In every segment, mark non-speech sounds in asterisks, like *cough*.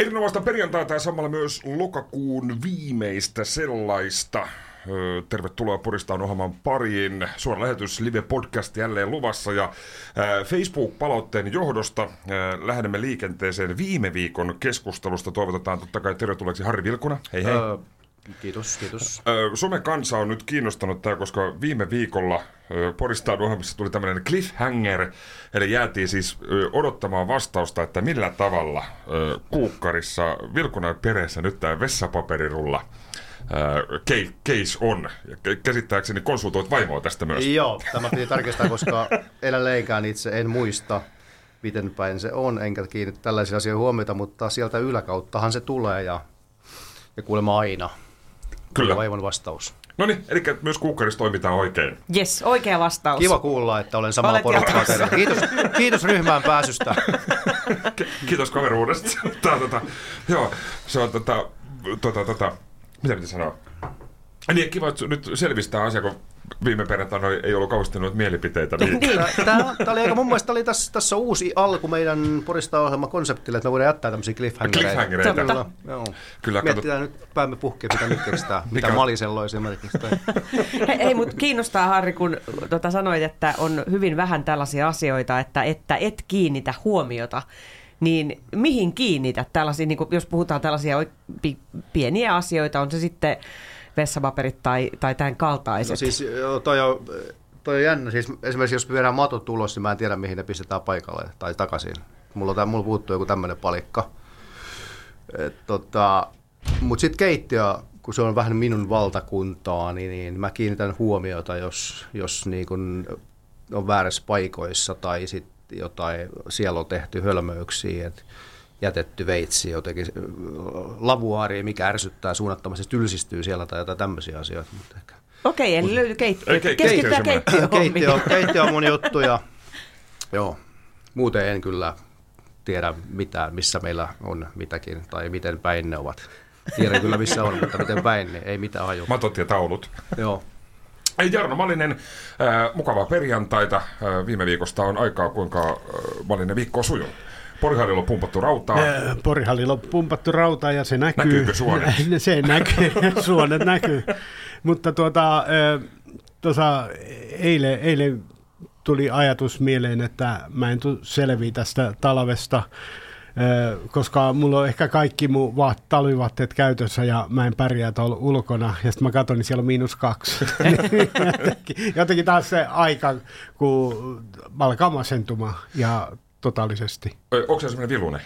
Erinomaista perjantaita ja samalla myös lokakuun viimeistä sellaista. Tervetuloa Poristaan ohjelman pariin. Suora lähetys Live Podcast jälleen luvassa ja Facebook-palautteen johdosta lähdemme liikenteeseen viime viikon keskustelusta. Toivotetaan totta kai tervetulleeksi Harri Vilkuna. Hei hei. Öö, kiitos, kiitos. Ö, Some kansa on nyt kiinnostanut tämä, koska viime viikolla Poristaan ohjelmassa tuli tämmöinen cliffhanger, eli jäätiin siis odottamaan vastausta, että millä tavalla kuukkarissa Vilkunan perässä nyt tämä vessapaperirulla case on. Käsittääkseni konsultoit vaimoa tästä myös. Joo, tämä piti tarkistaa, koska edelleenkään itse en muista, miten päin se on, enkä kiinnitä tällaisia asioita huomiota, mutta sieltä yläkauttahan se tulee ja, ja kuulemma aina. Kyllä. Vaimon vastaus. No niin, eli myös kuukkarissa toimitaan oikein. Yes, oikea vastaus. Kiva kuulla, että olen samaa Olet porukkaa teille. Kiitos, kiitos ryhmään pääsystä. Ki- Kiitos kaveruudesta. *laughs* Tää, tota, joo, se on tota, tota, tota, mitä piti sanoa? Niin, kiva, että nyt selvistää asia, kun viime perjantaina ei- ei ollut kauheasti noita mielipiteitä. Niin, Niin. Tämä, tämä oli aika, mun mielestä oli tässä, tässä uusi alku meidän Porista ohjelma konseptille, että me voidaan jättää tämmöisiä cliffhangereita. Cliffhangereita. Kyllä, joo. Kyllä, Mietitään nyt päämme puhkia, mitä nyt. Mitä Mikä- esimerkiksi. Tai... *laughs* Hei, hei mutta kiinnostaa Harri, kun tota, sanoit, että on hyvin vähän tällaisia asioita, että, että et kiinnitä huomiota. Niin mihin kiinnität tällaisia, niin kuin, jos puhutaan tällaisia pieniä asioita, on se sitten vessapaperit tai, tai tämän kaltaiset? No siis joo, toi on, toi on jännä. Siis esimerkiksi jos viedään matot ulos, niin mä en tiedä mihin ne pistetään paikalle tai takaisin. Mulla, tää- mulla puuttuu joku tämmöinen palikka. Tota, Mutta sitten keittiö, kun se on vähän minun valtakuntaa, niin, niin mä kiinnitän huomiota, jos, jos niin kun on väärässä paikoissa tai sitten jotain, siellä on tehty hölmöyksiä, että jätetty veitsi jotenkin lavuaari, mikä ärsyttää suunnattomasti, tylsistyy siellä tai jotain tämmöisiä asioita. Mutta ehkä Okei, eli löytyy keittiö. Ei, ke- Keskitytään keittiö keittiö, keittiö on mun juttu ja joo, muuten en kyllä tiedä mitään, missä meillä on mitäkin tai miten päin ne ovat. Tiedän kyllä missä on, mutta miten päin, niin ei mitään haju. matot ja taulut. Joo. Ei Jarno Malinen, äh, mukavaa perjantaita. Äh, viime viikosta on aikaa, kuinka äh, Malinen viikko on sujunut. Porihallilla on pumpattu rautaa. Porihallilla on pumpattu rauta ja se näkyy. Näkyykö suonet? *laughs* se näkyy, *laughs* suonet näkyy. Mutta tuota, tuossa eilen, eilen tuli ajatus mieleen, että mä en tule selviä tästä talvesta, koska mulla on ehkä kaikki mun vaat, talvivaatteet käytössä ja mä en pärjää tuolla ulkona. Ja sitten mä katson, niin siellä on miinus kaksi. *laughs* jotenkin, jotenkin taas se aika, kun alkaa masentumaan ja totaalisesti. Ö, Onko se semmoinen vilunen?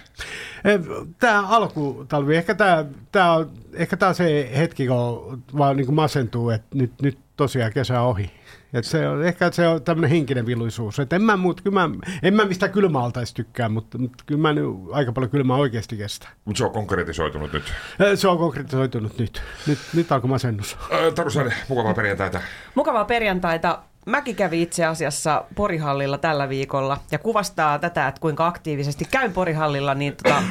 Tämä alkutalvi, ehkä tämä, tämä on, ehkä tämä on se hetki, kun vaan niin kuin masentuu, että nyt, nyt tosiaan kesä on ohi. Et se on, ehkä se on tämmöinen henkinen viluisuus. Et en mä, muut, kyllä mä, en mä mistä kylmäalta edes tykkää, mutta, mutta kyllä mä nyt aika paljon kylmää oikeasti kestää. Mutta se on konkretisoitunut nyt. Ö, Se on konkretisoitunut nyt. Nyt, nyt alkoi masennus. Taru mukavaa perjantaita. Mukavaa perjantaita. Mäkin kävin itse asiassa Porihallilla tällä viikolla ja kuvastaa tätä, että kuinka aktiivisesti käyn Porihallilla, niin tota,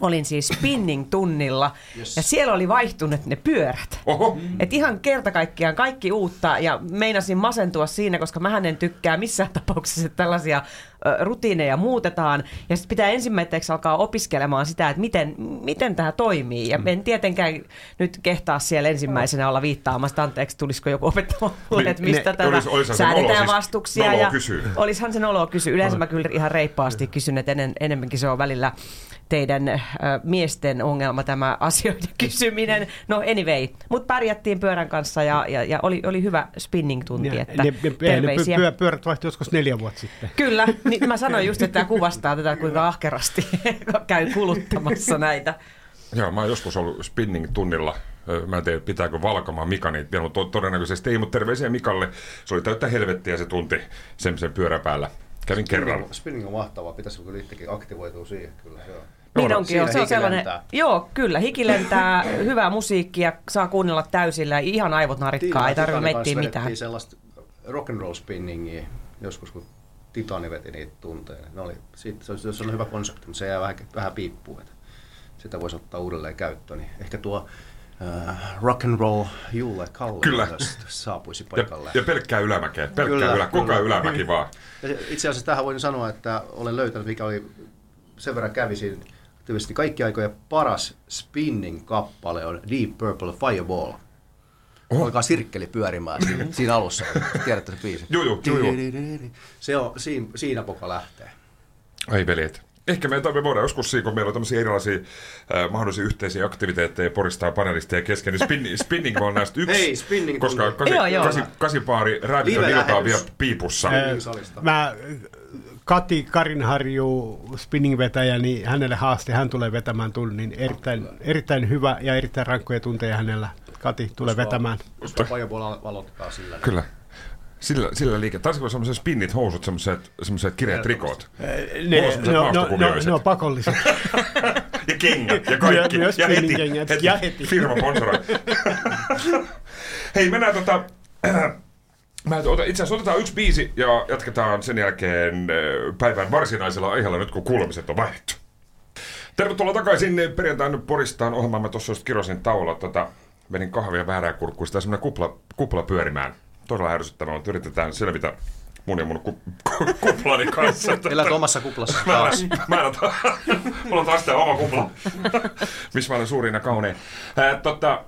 olin siis spinning-tunnilla yes. ja siellä oli vaihtuneet ne pyörät. Oho, Et ihan kerta kaikkiaan kaikki uutta ja meinasin masentua siinä, koska mä en tykkää missään tapauksessa, että tällaisia ö, rutiineja muutetaan. Ja sitten pitää ensimmäiseksi alkaa opiskelemaan sitä, että miten, miten tämä toimii. Ja en tietenkään nyt kehtaa siellä ensimmäisenä olla viittaamassa, anteeksi, tulisiko joku opettamaan mulle, Niin, että mistä ne- tätä olis- säädetään siis- vastuksia. ja. Olisihan se noloa kysyä. Yleensä mä kyllä ihan reippaasti kysyn, että enemmänkin se on välillä teidän äh, miesten ongelma tämä asioiden kysyminen. No anyway, mutta pärjättiin pyörän kanssa ja, ja, ja oli, oli hyvä spinning-tunti, että ne, ne, ne, terveisiä. pyö, pyörät vaihtui joskus neljä vuotta sitten. Kyllä, niin mä sanoin just, että tämä kuvastaa tätä, kuinka ahkerasti *laughs* käy kuluttamassa näitä. Joo, mä oon joskus ollut spinning-tunnilla. Mä en tiedä, pitääkö valkamaan Mika niitä vielä, mutta to- todennäköisesti ei, mutta terveisiä Mikalle. Se oli täyttä helvettiä se tunti sen, sen pyörän päällä. Kävin kerran. Spinning, spinning on mahtavaa, pitäisi kyllä itsekin aktivoitua siihen kyllä. Joo. Niin no, onkin, joo. Se on sellainen, lentää. joo, kyllä, hiki lentää, hyvää musiikkia, saa kuunnella täysillä, ja ihan aivot narikkaa, ei tarvitse miettiä mitään. sellaista rock and roll spinningia joskus, kun Titani veti niitä tunteja. Ne oli, siitä, se, olisi, se on hyvä konsepti, mutta se jää vähän, vähän piippuun. Että sitä voisi ottaa uudelleen käyttöön. Niin ehkä tuo äh, rock and roll Julle Kalle Kyllä. saapuisi Ja, paikalle. ja pelkkää ylämäkeä. Pelkkää Kyllä, ylä, koko ajan kyllä. ylämäki vaan. Ja se- itse asiassa tähän voin sanoa, että olen löytänyt, mikä oli sen verran kävisin, tietysti kaikki aikojen paras spinning-kappale on Deep Purple Fireball. Oho. Alkaa sirkkeli pyörimään siinä, siinä alussa. Tiedätte se biisi? Juu, juu, juu. Se on, siinä, siinä poka lähtee. Ai veljet. Ehkä me, me voidaan joskus siinä, kun meillä on tämmöisiä erilaisia äh, mahdollisia yhteisiä aktiviteetteja poristaa panelisteja kesken, niin *laughs* spinning, spinning on näistä yksi. Hei, spinning Koska kasi, Joo, joo. kasi, kasipaari iltaa vielä piipussa. Salista. Mä, Kati Karinharju, spinningvetäjä, niin hänelle haaste, hän tulee vetämään tunnin. Erittäin, erittäin hyvä ja erittäin rankkoja tunteja hänellä. Kati tulee vetämään. Koska Fireball aloittaa sillä. Kyllä. Sillä, sillä liike. Taisiko semmoiset spinnit housut, semmoiset, semmoiset kireät rikot? Ne, no, no, no, on pakolliset. *laughs* Ja kengät ja kaikki. Myö- myös ja heti, heti, Ja heti. firma sponsoroi. *laughs* Hei, mennään tota... Mä ota, itse asiassa otetaan yksi biisi ja jatketaan sen jälkeen äh, päivän varsinaisella aiheella nyt kun kuulumiset on vaihdettu. Tervetuloa takaisin perjantain Poristaan ohjelmaan. Mä tuossa just kirosin tauolla. Tota, menin kahvia väärää kurkkuista ja semmoinen kupla, kupla pyörimään. Todella ärsyttävää, mutta yritetään selvitä mun ja mun ku, ku, kuplani kanssa. *laughs* Elät omassa kuplassa Mä taas. en, mä en ota, *laughs* mulla on taas tää oma kupla, *laughs* missä mä olen suurin ja kaunein. Ää, tota,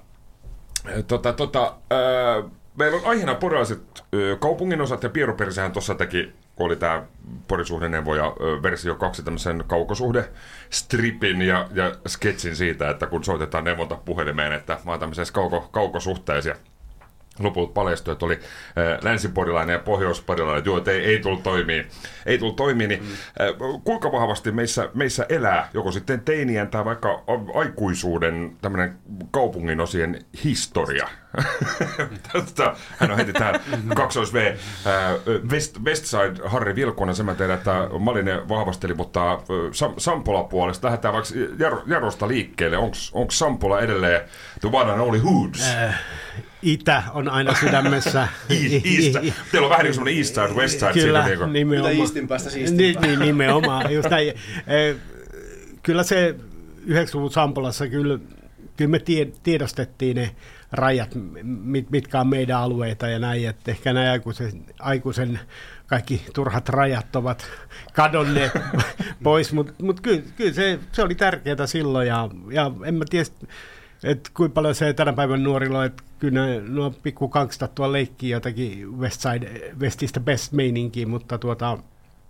ää, tota, tota, ää, meillä on aiheena porilaiset ö, kaupunginosat ja Piero Persehän tuossa teki, kun oli tämä porisuhdeneuvoja versio 2, tämmöisen kaukosuhde stripin ja, ja sketsin siitä, että kun soitetaan neuvonta puhelimeen, että mä oon tämmöisessä kauko, kaukosuhteessa lopulta paljastui, että oli äh, länsiporilainen ja pohjoisporilainen, että joo, että ei, ei tullut toimii. Ei tullut toimii, niin äh, kuinka vahvasti meissä, meissä elää joko sitten teinien tai vaikka aikuisuuden tämmöinen kaupungin osien historia? *laughs* Tästä, hän on heti tähän kaksois V. Äh, West, Westside Harri Vilkunen, sen mä tiedän, että Malinen vahvasteli, mutta äh, Sam, Sampola puolesta lähdetään vaikka Jar, Jarosta liikkeelle. Onko Sampola edelleen the one and only hoods? Itä on aina sydämessä. *laughs* East. Teillä on vähän niin kuin East Side, West Side. Kyllä, siinä niin nimenomaan. Mitä Eastin päästä Niin, siistimpää. niin, nimenomaan, just näin. *laughs* Eh, Kyllä se 90-luvun Sampolassa, kyllä, kyllä me tie, tiedostettiin ne rajat, mit, mitkä on meidän alueita ja näin, että ehkä näin aikuisen, aikuisen kaikki turhat rajat ovat kadonneet *laughs* pois, mutta mut kyllä, kyllä se, se oli tärkeää silloin ja, ja en mä tiedä, että kuinka paljon se tänä päivän nuorilla on, että kyllä ne, nuo pikku kangstat tuolla leikkii jotakin Westside, Westistä best meininkiä, mutta tuota,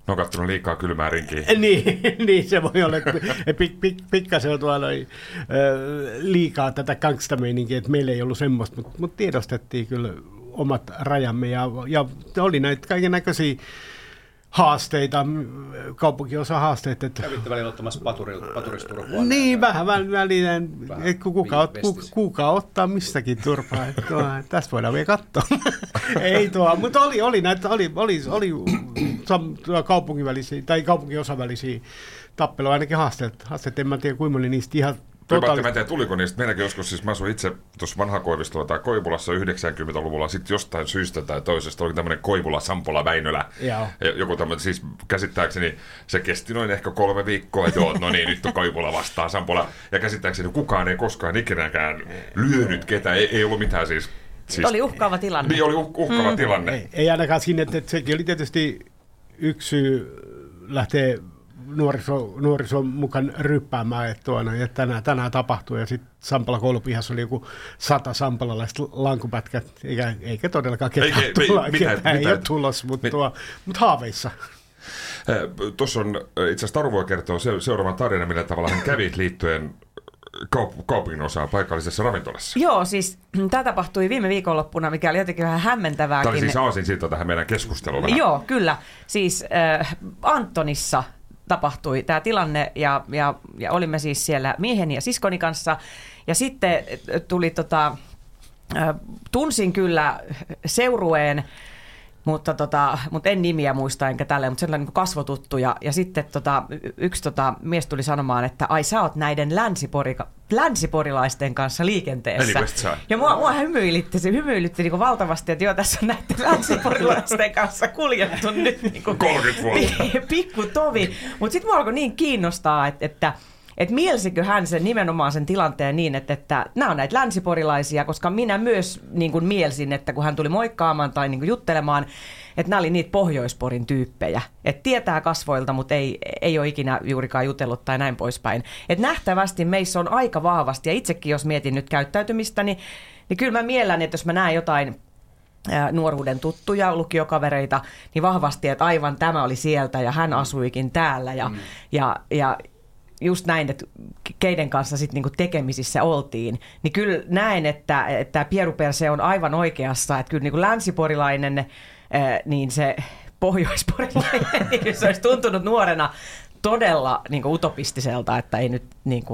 Ne on kattonut liikaa kylmää rinkiä. *laughs* niin, niin, se voi olla, että pik, pik, pikkasen on tuolla noin, ö, liikaa tätä gangstameininkiä, että meillä ei ollut semmoista, mutta mut tiedostettiin kyllä omat rajamme ja, ja oli näitä kaiken näköisiä haasteita, kaupunkiosa haasteita, että Kävitte välillä ottamassa paturilla, paturisturpaa. niin, vähän väl- välinen, Vähän et ku- kuka, ot, ku, vestis. kuka ottaa mistäkin turpaa. Tästä voidaan vielä katsoa. *laughs* Ei tuo, mutta oli, oli näitä, oli, oli, oli kaupungin välisiä, tai kaupunkiosan välisiä tappeluja, ainakin haasteet. haasteet. En mä tiedä, kuinka moni niistä ihan Totaali... Mä en tiedä, tuliko niistä. Meilläkin joskus, siis mä asuin itse tuossa vanha Koivistolla tai Koivulassa 90-luvulla, sitten jostain syystä tai toisesta oli tämmöinen Koivula, Sampola, Väinölä. Joo. Joku tämmöinen, siis käsittääkseni se kesti noin ehkä kolme viikkoa, että joo, no niin, nyt on Koivula vastaan Sampola. Ja käsittääkseni kukaan ei koskaan ikinäkään lyönyt ketään, ei, ei ollut mitään siis. siis Oli uhkaava tilanne. Niin oli uh, uhkava mm. tilanne. Ei, ei ainakaan sinne, että, sekin oli tietysti yksi syy lähteä nuoriso, nuorison mukaan ryppäämään, että, tuona, että tänään, tänään tapahtuu. Ja sitten Sampala koulupihassa oli joku sata sampalalaista lankupätkät, eikä, eikä todellakaan ketään, ei- tulla, mitään- ketään ei mitään. ole tulossa, mutta, Mit- tuo, mutta haaveissa. Tuossa on itse asiassa Taru voi kertoa se, seuraavan tarina, millä tavalla hän kävi liittyen kaup- kaupungin osaan paikallisessa ravintolassa. Joo, siis *clears throat* tämä tapahtui viime viikonloppuna, mikä oli jotenkin vähän hämmentävääkin. Tämä oli siis aasin siitä tähän meidän keskusteluun. vähän. Joo, kyllä. Siis äh, Antonissa tapahtui tämä tilanne ja, ja, ja olimme siis siellä mieheni ja siskoni kanssa. Ja sitten tuli tota, tunsin kyllä seurueen mutta, tota, mutta en nimiä muista enkä tälleen, mutta sellainen niin kasvotuttu. Ja, ja sitten tota, yksi tota, mies tuli sanomaan, että ai sä oot näiden länsipori, länsiporilaisten kanssa liikenteessä. Eli. Ja mua, mua hymyilytti, se hymyilytti niin valtavasti, että joo, tässä on näiden länsiporilaisten kanssa kuljettu nyt niin kuin 30 vuotta. pikku tovi. Mutta sitten mua alkoi niin kiinnostaa, että, että että mielsikö hän sen nimenomaan sen tilanteen niin, että, että nämä on näitä länsiporilaisia, koska minä myös niin kuin mielsin, että kun hän tuli moikkaamaan tai niin kuin juttelemaan, että nämä oli niitä Pohjoisporin tyyppejä. Että tietää kasvoilta, mutta ei, ei ole ikinä juurikaan jutellut tai näin poispäin. Että nähtävästi meissä on aika vahvasti, ja itsekin jos mietin nyt käyttäytymistä, niin, niin kyllä mä miellän, että jos mä näen jotain nuoruuden tuttuja lukiokavereita, niin vahvasti, että aivan tämä oli sieltä ja hän asuikin täällä ja, mm. ja, ja just näin, että keiden kanssa sitten niinku tekemisissä oltiin, niin kyllä näen, että, että Pieru Perse on aivan oikeassa, että kyllä niinku länsiporilainen, ää, niin se pohjoisporilainen, *laughs* niin se olisi tuntunut nuorena todella niinku utopistiselta, että ei nyt niin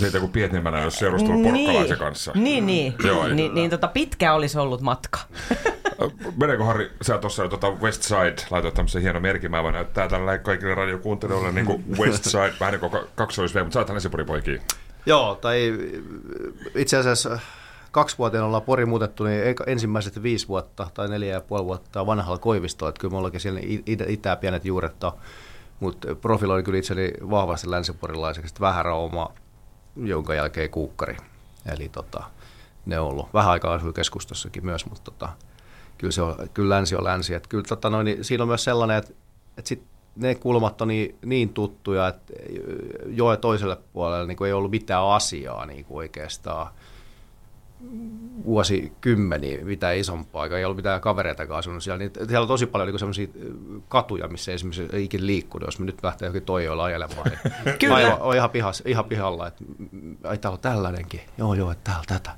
Niitä kuin Pietniemänä olisi seurustellut porkkalaisen kanssa. Niin, niin. Joo, niin, niin tota, pitkä olisi ollut matka. *laughs* Meneekö Harri, sä tuossa tota West Side, laitoit tämmöisen hienon merkin, mä näyttää tällä kaikille radiokuuntelijoille niin kuin West Side, vähän niin kuin kaksoisvee, mutta sä oot hänen poikia. Joo, tai itse asiassa kaksivuotiaana ollaan Pori muutettu, niin ensimmäiset viisi vuotta tai neljä ja puoli vuotta vanhalla Koivistolla, että kyllä me ollaankin siellä itä, itä pienet juuret on, mutta profiloin kyllä itseni vahvasti länsiporilaiseksi, sitten vähän rauma, jonka jälkeen kuukkari. Eli tota, ne on ollut. Vähän aikaa keskustassakin myös, mutta tota, kyllä, se on, kyllä länsi on länsi. Et kyllä, tota, noin, niin siinä on myös sellainen, että, että sit ne kulmat on niin, niin tuttuja, että jo toiselle puolelle niin kuin ei ollut mitään asiaa niin kuin oikeastaan vuosikymmeniä mitä isompaa, eikä ei ollut mitään kavereitakaan asunut siellä. Niin siellä on tosi paljon niin sellaisia katuja, missä esimerkiksi ei ikinä liikkunut, jos me nyt lähtee johonkin toijoilla ajelemaan. Niin *laughs* Kyllä. Mä oon ihan, pihas, ihan pihalla, että ai täällä on tällainenkin. Joo, joo, että täällä tätä.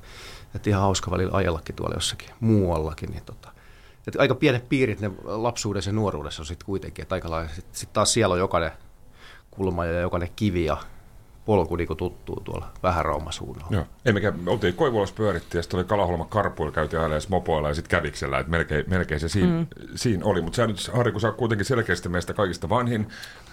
Että ihan hauska välillä ajellakin tuolla jossakin muuallakin. Niin tota. että aika pienet piirit ne lapsuudessa ja nuoruudessa on sitten kuitenkin. Että aika sitten sit taas siellä on jokainen kulma ja jokainen kivi ja polku niin tuttuu tuolla vähän suunnalla. Joo. Ei mikä, me oltiin Koivulassa pyörittiin ja sitten oli Kalaholma Karpuilla, käytiin aina mopoilla ja sitten käviksellä, että melkein, melkein se siinä, mm. siinä oli. Mutta sä nyt, Harri, kun sä oot kuitenkin selkeästi meistä kaikista vanhin,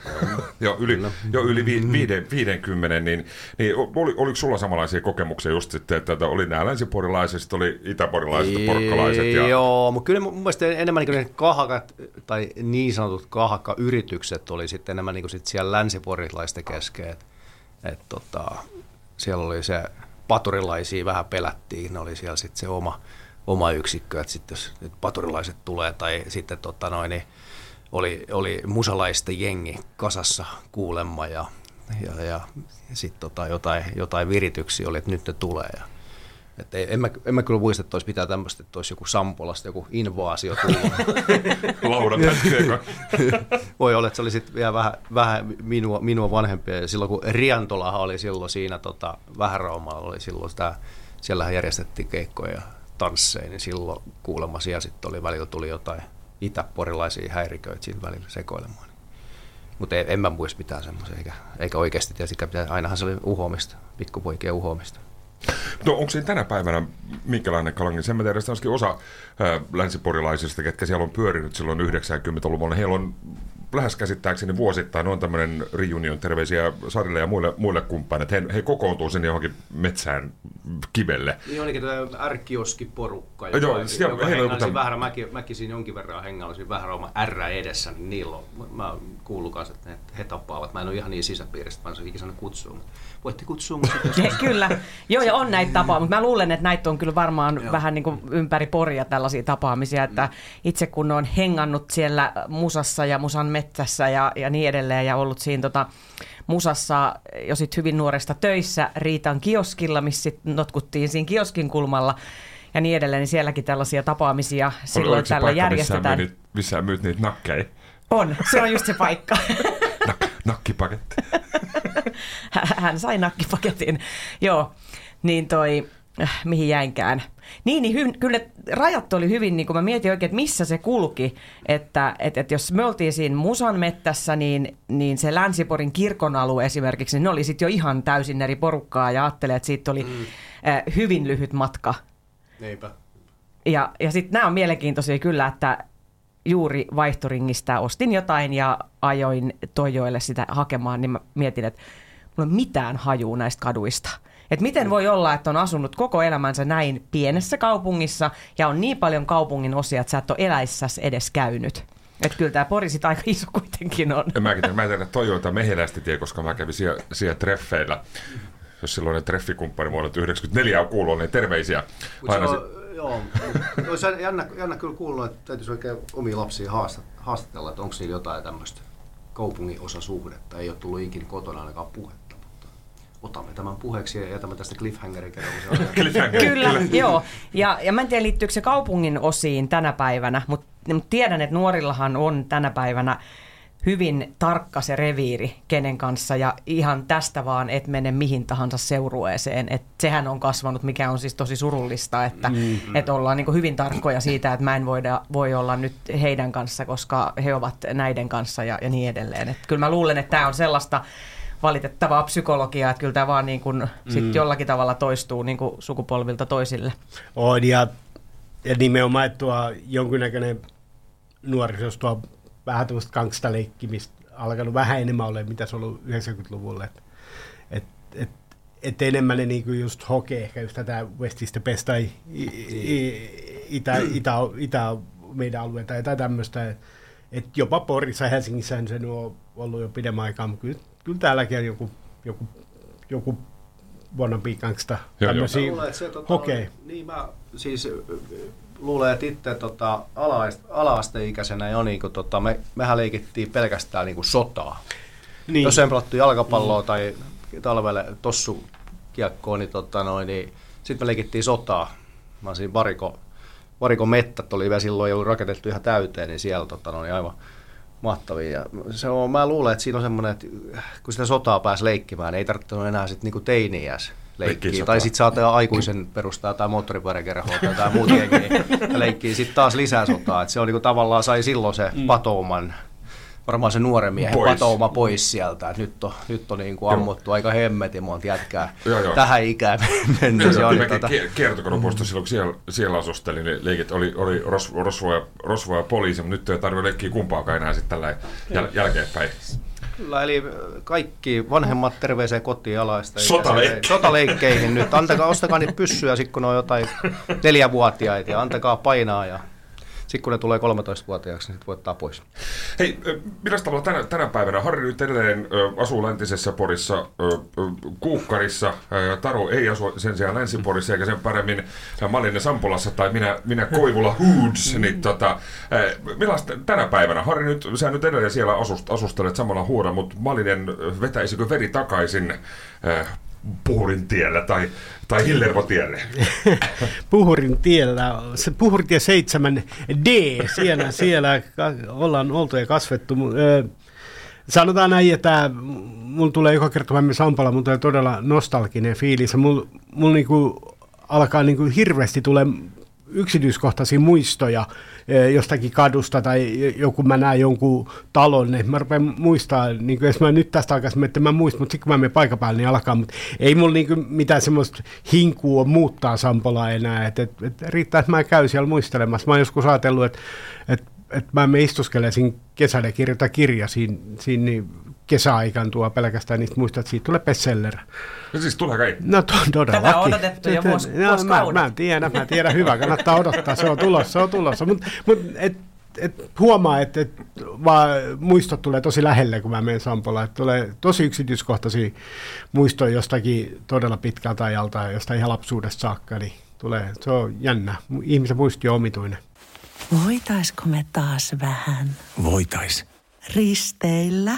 *laughs* jo yli, jo yli vi, viiden, 50, niin, niin oli, oliko sulla samanlaisia kokemuksia just sitten, että, että oli nämä länsiporilaiset, sitten oli itäporilaiset ja porkkalaiset? Ja... Joo, mutta kyllä mun mielestä enemmän niin ne kahakat, tai niin sanotut kahakka-yritykset oli sitten enemmän niin kuin sit siellä länsiporilaisten kesken. Että et tota, siellä oli se paturilaisia vähän pelättiin, ne oli siellä sitten se oma, oma yksikkö, että sitten jos nyt paturilaiset tulee tai sitten tota noin, niin oli, oli musalaisten jengi kasassa kuulemma ja, ja, ja sitten tota jotain, jotain virityksiä oli, että nyt ne tulee. Ja, että en, mä, en mä kyllä muista, että olisi pitää tämmöistä, että olisi joku Sampolasta joku invaasio tullut. *laughs* Laudan *laughs* Voi olla, että se oli sitten vielä vähän, vähän minua, minua vanhempia. Ja silloin kun Riantolahan oli silloin siinä tota, Vähäraumalla, oli silloin sitä, siellähän järjestettiin keikkoja ja tansseja, niin silloin kuulemma siellä sitten oli välillä tuli jotain itäporilaisia häiriköitä siinä välillä sekoilemaan. Mutta en, en mä muista mitään semmoisia, eikä, eikä oikeasti tietysti ainahan se oli uhomista, pikkupoikien uhomista. No onko siinä tänä päivänä minkälainen kalangi? Sen mä tiedän, että osa ää, länsiporilaisista, ketkä siellä on pyörinyt silloin 90-luvulla, heillä on lähes käsittääkseni vuosittain on tämmöinen reunion, terveisiä Sarille ja muille, muille kumppaneille. He, he kokoontuu sinne johonkin metsään kivelle. Niin olikin tämä ärkioskiporukka, joka, Joo, joka, joka hengasi tämän... vähän, mäkin, mäkin siinä jonkin verran hengailisin vähän oma R edessä, niin niillä on, mä kuullut kanssa, että he, he tapaavat. Mä en ole ihan niin sisäpiiristä, mä en ole ikinä kutsua, mutta voitte kutsua mut *laughs* Kyllä, joo ja on näitä tapaamisia, mutta mä luulen, että näitä on kyllä varmaan joo. vähän niin kuin ympäri poria tällaisia tapaamisia, että mm. itse kun on hengannut siellä musassa ja musan metsässä ja, ja niin edelleen ja ollut siinä tota, musassa jo sit hyvin nuoresta töissä Riitan kioskilla, missä notkuttiin siinä kioskin kulmalla ja niin edelleen, niin sielläkin tällaisia tapaamisia silloin tällä paikka, järjestetään. Missä myyt, missä myyt niitä nakkeja? On, se on just se paikka. *laughs* Nak- nakkipaketti. *laughs* Hän sai nakkipaketin, joo. Niin toi, äh, mihin jäinkään. Niin, niin hy, kyllä rajat oli hyvin, niin kuin mä mietin oikein, että missä se kulki. Että et, et jos me oltiin siinä Musan mettässä, niin, niin se Länsiporin kirkon alue esimerkiksi, niin ne oli sitten jo ihan täysin eri porukkaa ja ajattelin, että siitä oli mm. äh, hyvin lyhyt matka. Neipä. Ja, ja sitten nämä on mielenkiintoisia kyllä, että juuri vaihtoringistä, ostin jotain ja ajoin Tojoille sitä hakemaan, niin mä mietin, että mulla ei mitään hajuu näistä kaduista. Et miten voi olla, että on asunut koko elämänsä näin pienessä kaupungissa ja on niin paljon kaupungin osia, että sä et ole eläissäsi edes käynyt. Että kyllä tämä Pori sit aika *laughs* iso kuitenkin on. Ja mäkin tiedän, mä en tiedä Toyota mehiläisesti tie, koska mä kävin siellä, siellä treffeillä. Jos silloinen treffikumppani vuonna 1994 on kuullut, niin terveisiä. Se Aina on, joo, olisi jännä, jännä kyllä kuulla, että täytyisi oikein omia lapsia haasta- haastatella, että onko niillä jotain tämmöistä kaupungin osasuhdetta. Ei ole tullut ikinä kotona ainakaan puhetta, mutta otamme tämän puheeksi ja jätämme tästä cliffhangerin kerran. *laughs* Kyllä, joo. Ja, ja mä en tiedä, liittyykö se kaupungin osiin tänä päivänä, mutta mut tiedän, että nuorillahan on tänä päivänä hyvin tarkka se reviiri, kenen kanssa, ja ihan tästä vaan, et mene mihin tahansa seurueeseen. Et sehän on kasvanut, mikä on siis tosi surullista, että mm. et ollaan niin hyvin tarkkoja siitä, että mä en voida, voi olla nyt heidän kanssa, koska he ovat näiden kanssa ja, ja niin edelleen. Et kyllä mä luulen, että tämä on sellaista valitettavaa psykologiaa, että kyllä tämä vaan niin kuin sit jollakin tavalla toistuu niin kuin sukupolvilta toisille. On, ja, ja nimenomaan, että tuo jonkinnäköinen nuorisos tuo vähän tämmöistä gangstaleikkimistä alkanut vähän enemmän olemaan, mitä se on ollut 90-luvulla. Et, et, et, et enemmän ne niinku just hokee ehkä just tätä Westistä Best tai i- i- itä, itä, itä, meidän alueita tai jotain tämmöistä. Et, et jopa Porissa ja Helsingissä se on ollut jo pidemmän aikaa, mutta kyllä, kyllä täälläkin on joku, joku, joku wannabe gangsta Joo, joo. tämmöisiä Mä luulen, että se, tota, hokee. Niin mä siis luulen, että itse tota, ala- ala-asteikäisenä jo, niin kuin, tota, me, mehän leikittiin pelkästään niin kuin sotaa. Niin. Jos en pelattu jalkapalloa mm. tai talvelle tossu kiekkoon, niin, tota, noin, niin sitten me leikittiin sotaa. Mä olisin variko, variko mettät oli vielä silloin jo rakennettu ihan täyteen, niin siellä tota, noin, aivan mahtavia. Ja se on, mä luulen, että siinä on semmoinen, että kun sitä sotaa pääsi leikkimään, niin ei tarvitse enää sitten niinku teiniäs Leikkii leikkiä. Tai sitten saattaa aikuisen perustaa tai moottoripyöräkerhoa *laughs* tai jotain muuta jengiä ja leikkii sitten taas lisää sotaa. Et se on niinku tavallaan sai silloin se mm. patouman, varmaan se nuoren miehen Pois. patouma pois sieltä. Et nyt on, nyt on niinku ammuttu aika hemmetin monta jätkää Joo, joo. tähän ikään mennyt. On, kyllä tota, mäkin kiertokonopuisto silloin, kun siellä, siellä asustelin, niin leikit oli, oli rosvo, rosvo, ja, rosvo ja poliisi, mutta nyt ei tarvitse leikkiä kumpaakaan enää sitten tällä jäl, jälkeenpäin. Kyllä, eli kaikki vanhemmat terveeseen kotiin alaista. Sotaleikkeihin. Sotaleikkeihin nyt. Antakaa, ostakaa niitä pyssyjä kun on jotain neljävuotiaita ja antakaa painaa ja sitten kun ne tulee 13-vuotiaaksi, niin sit voi ottaa pois. Hei, millä tavalla tänä, tänä päivänä? Harri nyt edelleen asuu läntisessä Porissa, Kuukkarissa. Taru ei asu sen sijaan länsiporissa, eikä sen paremmin Malinen Sampolassa tai minä, minä Koivula Hoods. Niin, tota, millaista tänä päivänä? Harri nyt, sä nyt edelleen siellä asust, asustelet samalla huoda, mutta Malinen vetäisikö veri takaisin Puhurin tielle tai, tai Hillervo-tielle? *laughs* Puhurin tiellä, se Puhurintie 7D, siellä, siellä ollaan oltu ja kasvettu. Sanotaan näin, että mulla tulee joka kerta, menen Sampala, tulee todella nostalginen fiilis. Mulla mul niinku alkaa niinku hirveästi tulee yksityiskohtaisia muistoja eh, jostakin kadusta tai joku mä näen jonkun talon, niin mä rupean muistaa, niin kuin jos mä nyt tästä alkaisin, että mä muistan, mutta sitten kun mä menen paikan päälle, niin alkaa, mutta ei mulla niin kuin mitään semmoista hinkua muuttaa Sampolaa enää, että et, et riittää, että mä käyn siellä muistelemassa. Mä oon joskus ajatellut, että et, et mä menen istuskelemaan siinä kesällä ja kirjoitan kirja siinä, siinä niin kesäaikaan tuo pelkästään niistä muista, että siitä tulee bestseller. No siis tulee kai. No to, todellakin. Tätä on odotettu jo vuos- no, mä, mä, tiedän, mä tiedän, hyvä, kannattaa odottaa, se on tulossa, se on tulossa. Mutta mut, et, et huomaa, että et, vaan muistot tulee tosi lähelle, kun mä menen Sampola. Et tulee tosi yksityiskohtaisia muistoja jostakin todella pitkältä ajalta, jostain ihan lapsuudesta saakka, niin tulee, se on jännä. Ihmisen muisti on omituinen. Voitaisko me taas vähän Voitais. risteillä?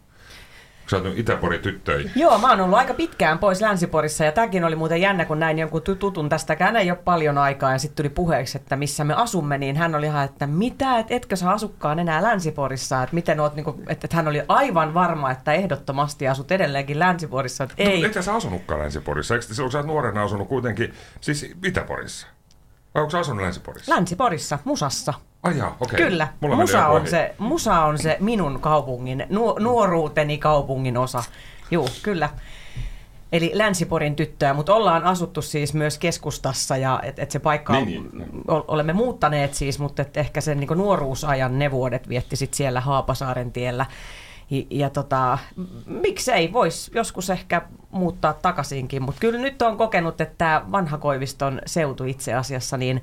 Sä oot Itäpori tyttöjä. Joo, mä oon ollut aika pitkään pois Länsiporissa ja tämäkin oli muuten jännä, kun näin jonkun tu- tutun tästäkään ei ole paljon aikaa ja sitten tuli puheeksi, että missä me asumme, niin hän oli ihan, että mitä, et etkö sä asukkaan enää Länsiporissa, että miten oot, niinku, että, että hän oli aivan varma, että ehdottomasti asut edelleenkin Länsiporissa, että ei. No, etkä sä asunutkaan Länsiporissa? Eikö sä oot nuorena asunut kuitenkin, siis Itäporissa? Vai onko sä asunut Länsiporissa? Länsiporissa, Musassa. Ai jaa, okei. Kyllä, Mulla musa on, se, musa on se minun kaupungin, nuo, nuoruuteni kaupungin osa. Juu, kyllä. Eli Länsiporin tyttöä, mutta ollaan asuttu siis myös keskustassa ja et, et se paikka on, Niin, niin. o- olemme muuttaneet siis, mutta et ehkä sen niin nuoruusajan ne vuodet vietti sit siellä Haapasaaren tiellä. Ja, ja tota, miksei, voisi joskus ehkä muuttaa takaisinkin, mutta kyllä nyt on kokenut, että tämä vanha Koiviston seutu itse asiassa niin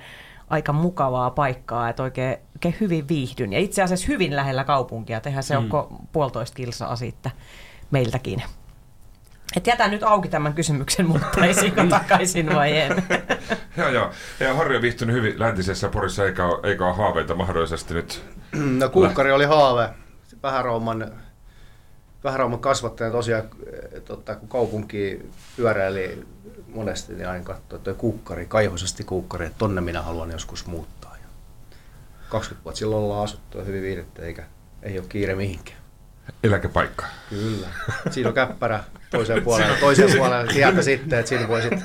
aika mukavaa paikkaa, että oikein, oikein hyvin viihdyn. Ja itse asiassa hyvin lähellä kaupunkia, tehdään se mm. on ko- puolitoista kilsaa siitä meiltäkin. Et jätän nyt auki tämän kysymyksen, muuttaisinko *laughs* takaisin vai en. *laughs* Joo, joo. Ja Harri on viihtynyt hyvin läntisessä Porissa, eikä ole, eikä ole haaveita mahdollisesti nyt. No Kuukkari oli haave. Vähärauman, Vähärauman kasvattaja tosiaan, tota, kun kaupunki pyöräili monesti, niin aina katsoi, että toi Kuukkari, kaihoisesti Kuukkari, että tonne minä haluan joskus muuttaa. Ja 20 vuotta silloin ollaan asuttu ja hyvin viihdetty, eikä ei ole kiire mihinkään. Eläkepaikka. Kyllä. Siinä on käppärä toiseen *laughs* puolelle, toiseen puolelle sieltä sitten, että siinä voi sitten,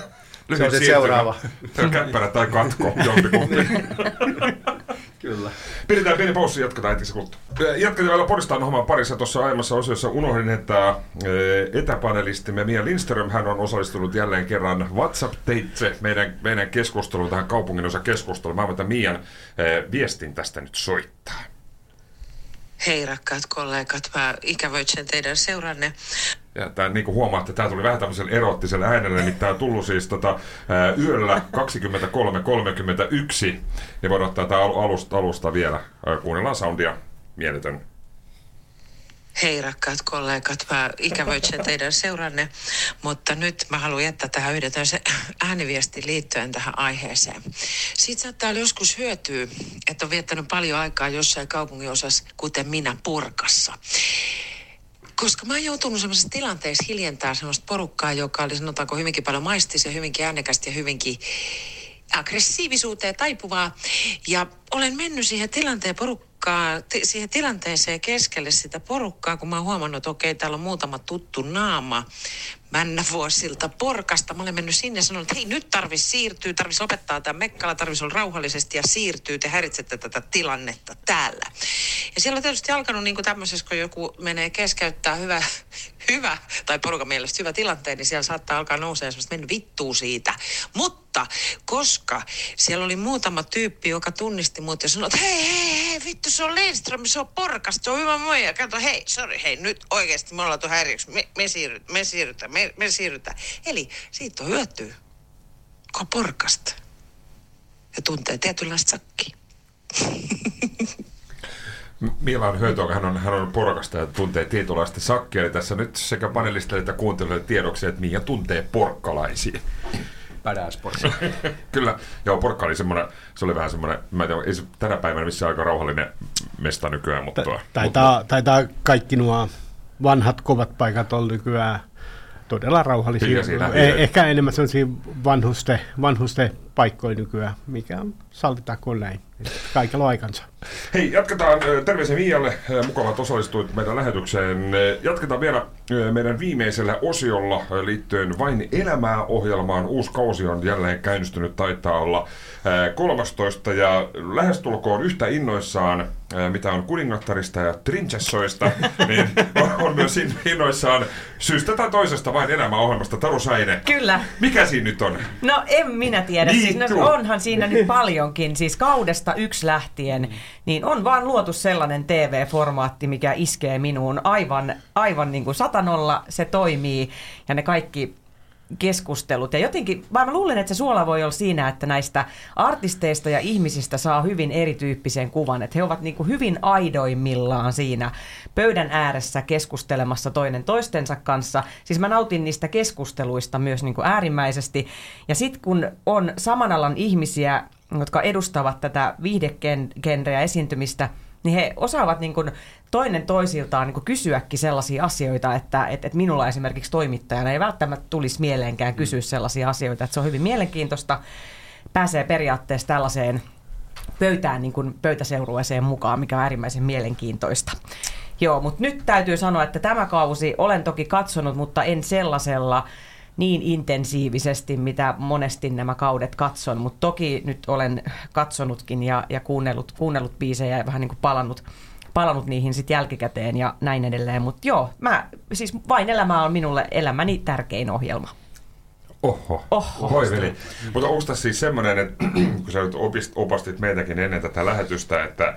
se on sitten seuraava. Se on käppärä tai katko, jompikumpi. *laughs* Kyllä. Pidetään pieni paussi, jatketaan hetki kuluttua. Jatketaan vielä Poristaan homman parissa. Tuossa aiemmassa osiossa unohdin, että eh, etäpanelistimme Mia Lindström, hän on osallistunut jälleen kerran WhatsApp-teitse meidän, meidän keskusteluun, tähän kaupungin osa keskusteluun. Mä voin Mian viestin tästä nyt soittaa. Hei rakkaat kollegat, mä ikävöitsen teidän seuranne. Ja tää, niin kuin huomaatte, tämä tuli vähän tämmöisellä erottisella äänellä, niin tämä on tullut siis tota, yöllä 23.31. Ja voidaan ottaa tämä alusta, alusta vielä. Kuunnellaan soundia. Mieletön. Hei rakkaat kollegat, mä ikävöitsen teidän seuranne, mutta nyt mä haluan jättää tähän yhden tämmöisen ääniviestin liittyen tähän aiheeseen. Siitä saattaa olla joskus hyötyä, että on viettänyt paljon aikaa jossain kaupungin osassa, kuten minä, Porkassa. Koska mä oon joutunut sellaisessa tilanteessa hiljentää sellaista porukkaa, joka oli sanotaanko hyvinkin paljon maistisia, hyvinkin äänekästä ja hyvinkin aggressiivisuuteen taipuvaa. Ja olen mennyt siihen tilanteen porukkaa, ti- siihen tilanteeseen keskelle sitä porukkaa, kun mä oon huomannut, että okei, täällä on muutama tuttu naama männävuosilta porkasta. Mä olen mennyt sinne ja sanonut, että hei, nyt tarvis siirtyä, tarvis lopettaa tämä mekkala, tarvis olla rauhallisesti ja siirtyy, te häiritsette tätä tilannetta täällä. Ja siellä on tietysti alkanut niin kuin tämmöisessä, kun joku menee keskeyttää hyvä, *laughs* hyvä, tai porukan mielestä hyvä tilanteen, niin siellä saattaa alkaa nousee semmoista mennyt vittuu siitä. Mutta koska siellä oli muutama tyyppi, joka tunnisti mut ja sanoi, että hei, hei, hei, vittu, se on Lindström, se on porkas, se on hyvä moi. Ja kato, hei, sorry, hei, nyt oikeasti me ollaan häiriöksi, me, me, siirryt, me siirrytään, me, me siirrytään. Eli siitä on hyötyä, kun on porkasta ja tuntee tietynlaista sakkia. On hyötyä, kun hän on, hän on porkasta ja tuntee tietynlaista sakkia. Eli tässä nyt sekä panelistille että kuuntelijoille tiedoksi, että Mia tuntee porkkalaisia. Badass porkka. *laughs* Kyllä, joo, porkka oli semmoinen, se oli vähän semmoinen, mä en tiedä, ei se tänä päivänä missä aika rauhallinen mesta nykyään, mutta... Ta- taitaa, taitaa kaikki nuo vanhat kovat paikat olla nykyään todella rauhallisia. Eh-. Ehkä enemmän sellaisia vanhuste, vanhuste paikkoja nykyään, mikä sallitaan kuin näin. Kaikella aikansa. Hei, jatketaan. Terveisiä Mialle. Ö, Mukava, että osallistuit meidän lähetykseen. Jatketaan vielä meidän viimeisellä osiolla liittyen Vain elämää ohjelmaan. Uusi kausi on jälleen käynnistynyt, taitaa olla ö, 13 ja lähestulkoon yhtä innoissaan, mitä on kuningattarista ja Trinchessoista, *laughs* niin on- myös in- innoissaan syystä tai toisesta Vain elämää ohjelmasta. Taru Saine, Kyllä. mikä siinä nyt on? No en minä tiedä. Niin, siis, no, onhan siinä nyt *laughs* paljonkin. Siis kaudesta yksi lähtien, niin on vaan luotu sellainen TV-formaatti, mikä iskee minuun aivan, aivan niin kuin satanolla. Se toimii ja ne kaikki keskustelut. Ja jotenkin, mä luulen, että se suola voi olla siinä, että näistä artisteista ja ihmisistä saa hyvin erityyppisen kuvan. Että he ovat niin kuin hyvin aidoimmillaan siinä pöydän ääressä keskustelemassa toinen toistensa kanssa. Siis mä nautin niistä keskusteluista myös niin kuin äärimmäisesti. Ja sitten kun on saman alan ihmisiä, jotka edustavat tätä viihdegenreä esiintymistä, niin he osaavat niin kuin toinen toisiltaan niin kuin kysyäkin sellaisia asioita, että, että, että minulla esimerkiksi toimittajana ei välttämättä tulisi mieleenkään kysyä sellaisia asioita, että se on hyvin mielenkiintoista, pääsee periaatteessa tällaiseen pöytään niin kuin pöytäseurueeseen mukaan, mikä on äärimmäisen mielenkiintoista. Joo, mutta nyt täytyy sanoa, että tämä kausi olen toki katsonut, mutta en sellaisella niin intensiivisesti, mitä monesti nämä kaudet katson, mutta toki nyt olen katsonutkin ja, ja kuunnellut, kuunnellut biisejä ja vähän niin kuin palannut, palannut niihin sitten jälkikäteen ja näin edelleen. Mutta joo, mä, siis Vain elämä on minulle elämäni tärkein ohjelma. Oho, Oho. Hoi veli. Mutta onko tässä siis semmoinen, että *clears throat* kun sä nyt opastit meitäkin ennen tätä lähetystä, että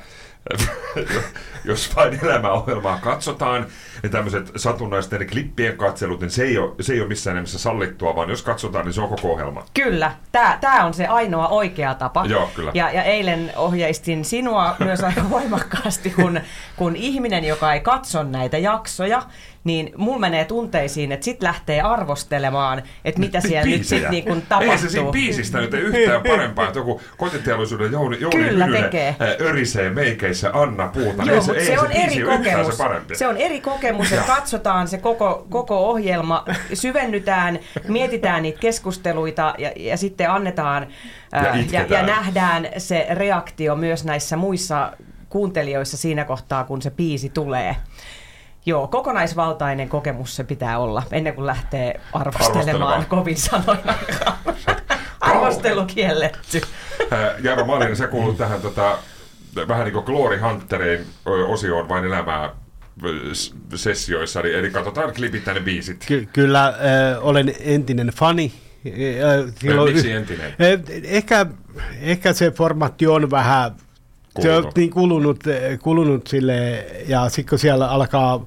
*laughs* jos vain elämäohjelmaa katsotaan, niin tämmöiset satunnaisten klippien katselut, niin se ei, ole, se ei ole missään nimessä sallittua, vaan jos katsotaan, niin se on koko ohjelma. Kyllä, tämä on se ainoa oikea tapa. Joo, kyllä. Ja, ja eilen ohjeistin sinua myös aika voimakkaasti, kun, kun ihminen, joka ei katso näitä jaksoja, niin mulla menee tunteisiin, että sit lähtee arvostelemaan, että mitä siellä nyt sit niin kuin tapahtuu. Ei se siinä biisistä nyt yhtään parempaa, että joku kotiteollisuuden Jouni, Jouni Kyllä tekee. örisee meikeissä Anna Puuta. Joo, mutta se, se, on eri kokemus. Se, se on eri kokemus, että katsotaan se koko, koko ohjelma, syvennytään, mietitään niitä keskusteluita ja, ja sitten annetaan ja, ja, ja nähdään se reaktio myös näissä muissa kuuntelijoissa siinä kohtaa, kun se biisi tulee. Joo, kokonaisvaltainen kokemus se pitää olla, ennen kuin lähtee arvostelemaan kovin sanoina. *laughs* Arvostelu kielletty. Jaro Malinen, sä kuulut tähän tota, vähän niin kuin Glory Hunterin osioon vain elämää sessioissa, eli, eli katsotaan klipit tänne biisit. Ky- kyllä, äh, olen entinen fani. Äh, silloin, Miksi entinen? Äh, ehkä, ehkä se formaatti on vähän se on niin kulunut, kulunut sille, ja sitten kun siellä alkaa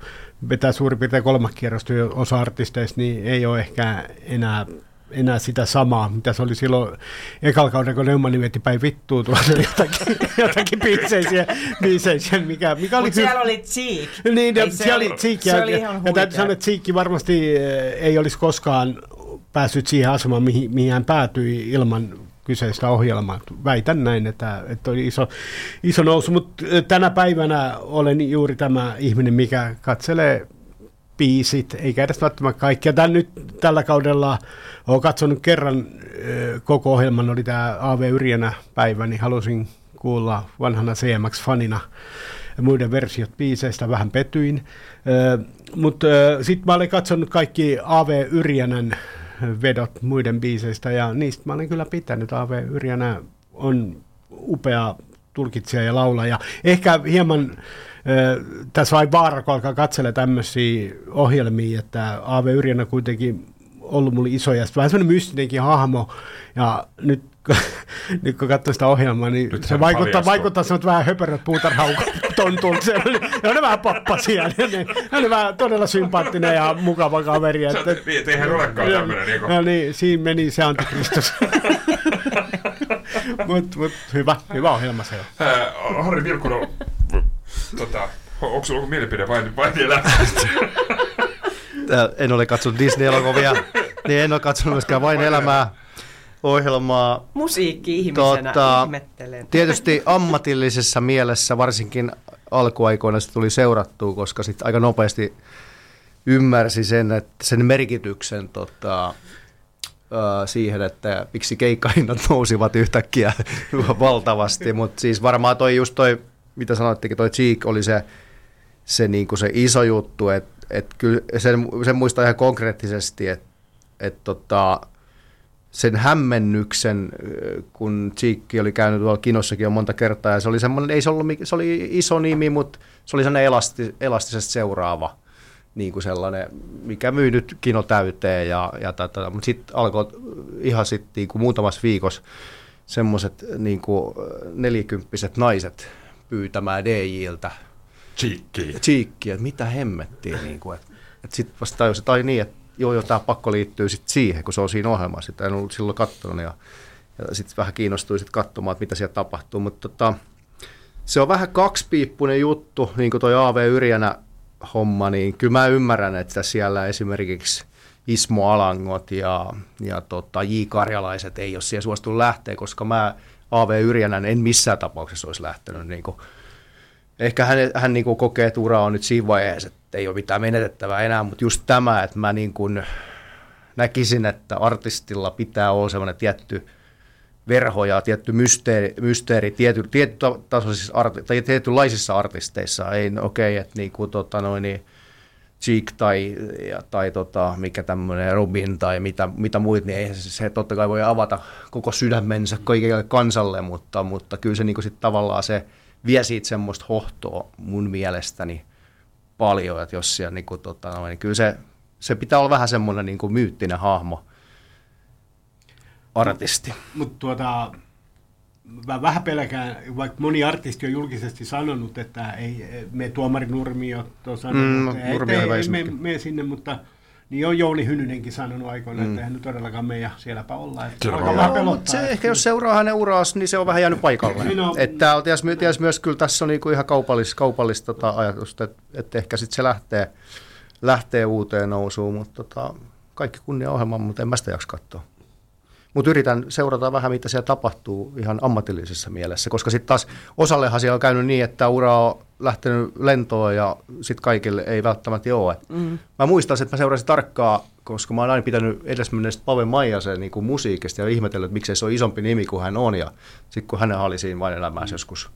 vetää suurin piirtein kolme kierrosta osa artisteista, niin ei ole ehkä enää enää sitä samaa, mitä se oli silloin ekalla kaudella, kun Neumann veti päin vittuun tuolla *laughs* jotakin, jotakin biiseisiä, biiseisiä mikä, mikä oli... Mutta siellä oli Cheek. Niin, ei, siellä oli Cheek. Ja, oli ja, ja täytyy sanoa, että Cheek varmasti eh, ei olisi koskaan päässyt siihen asemaan, mihin, mihin hän päätyi ilman kyseistä ohjelmaa. Väitän näin, että, että oli iso, iso nousu, mutta tänä päivänä olen juuri tämä ihminen, mikä katselee biisit, eikä edes välttämättä kaikkia. Tän nyt tällä kaudella olen katsonut kerran koko ohjelman, oli tämä AV Yrjänä päivä, niin halusin kuulla vanhana CMX-fanina muiden versiot biiseistä, vähän petyin. Mutta sitten mä olen katsonut kaikki AV Yrjänän vedot muiden biiseistä ja niistä mä olen kyllä pitänyt. A.V. Yrjänä on upea tulkitsija ja laulaja. Ehkä hieman äh, tässä vain vaara, kun alkaa katsella tämmöisiä ohjelmia, että A.V. Yrjänä kuitenkin ollut mulle iso ja vähän semmoinen mystinenkin hahmo. Ja nyt, *laughs* nyt kun katsoo sitä ohjelmaa, niin nyt se vaikuttaa, vaikuttaa semmoinen vähän höperöt puutarhaukot tontulta. Se oli, ne on vähän pappasia. Ne, ne, ne oli vähän todella sympaattinen ja mukava kaveri. Että, et, eihän olekaan tämmöinen. Niin, no, niin, siinä meni se antikristus. *laughs* Mutta mut, hyvä, hyvä ohjelma se on. Äh, Harri Vilkkunen, tota, onko sinulla joku mielipide vai, vai elämästä? en ole katsonut Disney-elokuvia, niin en ole katsonut myöskään vain elämää ohjelmaa. Musiikki-ihmisenä tota, ihmettelen. Tietysti ammatillisessa mielessä varsinkin alkuaikoina se tuli seurattua, koska sitten aika nopeasti ymmärsi sen, että sen merkityksen tota, siihen, että miksi keikkahinnat nousivat yhtäkkiä *laughs* valtavasti, mutta siis varmaan toi just toi, mitä sanoittekin, toi Cheek oli se, se, niinku se iso juttu, että et kyllä sen, sen muistaa ihan konkreettisesti, että et tota, sen hämmennyksen, kun Cheekki oli käynyt tuolla kinossakin jo monta kertaa, ja se oli semmoinen, ei se ollut, se oli iso nimi, mutta se oli sellainen elasti, elastisesti seuraava niin kuin sellainen, mikä myy nyt kino täyteen, ja, ja tätä, mutta sitten alkoi ihan sitten niin kuin muutamassa viikossa semmoiset niin nelikymppiset naiset pyytämään DJiltä. Cheekkiä, että mitä hemmettiin, niin kuin, että, että sitten vasta tajusin, että ai niin, että joo, joo, tämä pakko liittyy sitten siihen, kun se on siinä ohjelmassa. Sitä en ollut silloin katsonut ja, ja sitten vähän kiinnostuin sitten katsomaan, että mitä siellä tapahtuu. Mutta tota, se on vähän kaksipiippunen juttu, niin kuin toi AV Yrjänä homma, niin kyllä mä ymmärrän, että siellä esimerkiksi Ismo Alangot ja, ja tota, J. Karjalaiset ei ole siihen suostunut lähteä, koska mä AV Yrjänän en missään tapauksessa olisi lähtenyt. Niin kuin, ehkä hän, hän niin kuin kokee, että ura on nyt siinä vaiheessa, että ei ole mitään menetettävää enää, mutta just tämä, että mä niin kuin näkisin, että artistilla pitää olla sellainen tietty verho ja tietty mysteeri, mysteeri tiety, tietty tasoisissa arti, tai tietynlaisissa artisteissa. Ei, no okei, okay, että niin kuin, tota, noin, niin, Cheek tai, ja, tai tota, mikä tämmöinen Robin tai mitä, mitä muut, niin ei se, se totta kai voi avata koko sydämensä kaikille kansalle, mutta, mutta kyllä se niin sit tavallaan se vie siitä semmoista hohtoa mun mielestäni paljon, että jos siellä niin kuin, tota, niin kyllä se, se pitää olla vähän semmoinen niin kuin myyttinen hahmo, artisti. Mutta tuota, mä vähän pelkään, vaikka moni artisti on julkisesti sanonut, että ei me tuomari Nurmio on sanonut, mm, että ei, ei me, me, sinne, mutta niin on Jouni Hynynenkin sanonut aikoina, mm. että eihän nyt todellakaan me ja sielläpä olla. Että se, on vähän pelottaa, se ehkä jos seuraa hänen uraansa, niin se on vähän jäänyt paikalle. Niin no, että on, ties, ties myös kyllä tässä on niinku ihan kaupallista, kaupallista tota ajatusta, että, että ehkä sitten se lähtee, lähtee uuteen nousuun, mutta tota, kaikki kunnia ohjelman, mutta en mä sitä jaksa katsoa. Mutta yritän seurata vähän, mitä siellä tapahtuu ihan ammatillisessa mielessä, koska sitten taas osallehan siellä on käynyt niin, että ura on lähtenyt lentoon ja sitten kaikille ei välttämättä ole. Mm. Mä muistan, että mä seurasin tarkkaa, koska mä oon aina pitänyt edesmenneestä Pave Maijasen niin kuin musiikista ja ihmetellyt, että miksei se on isompi nimi kuin hän on. Ja sitten kun hän oli siinä vain elämässä joskus,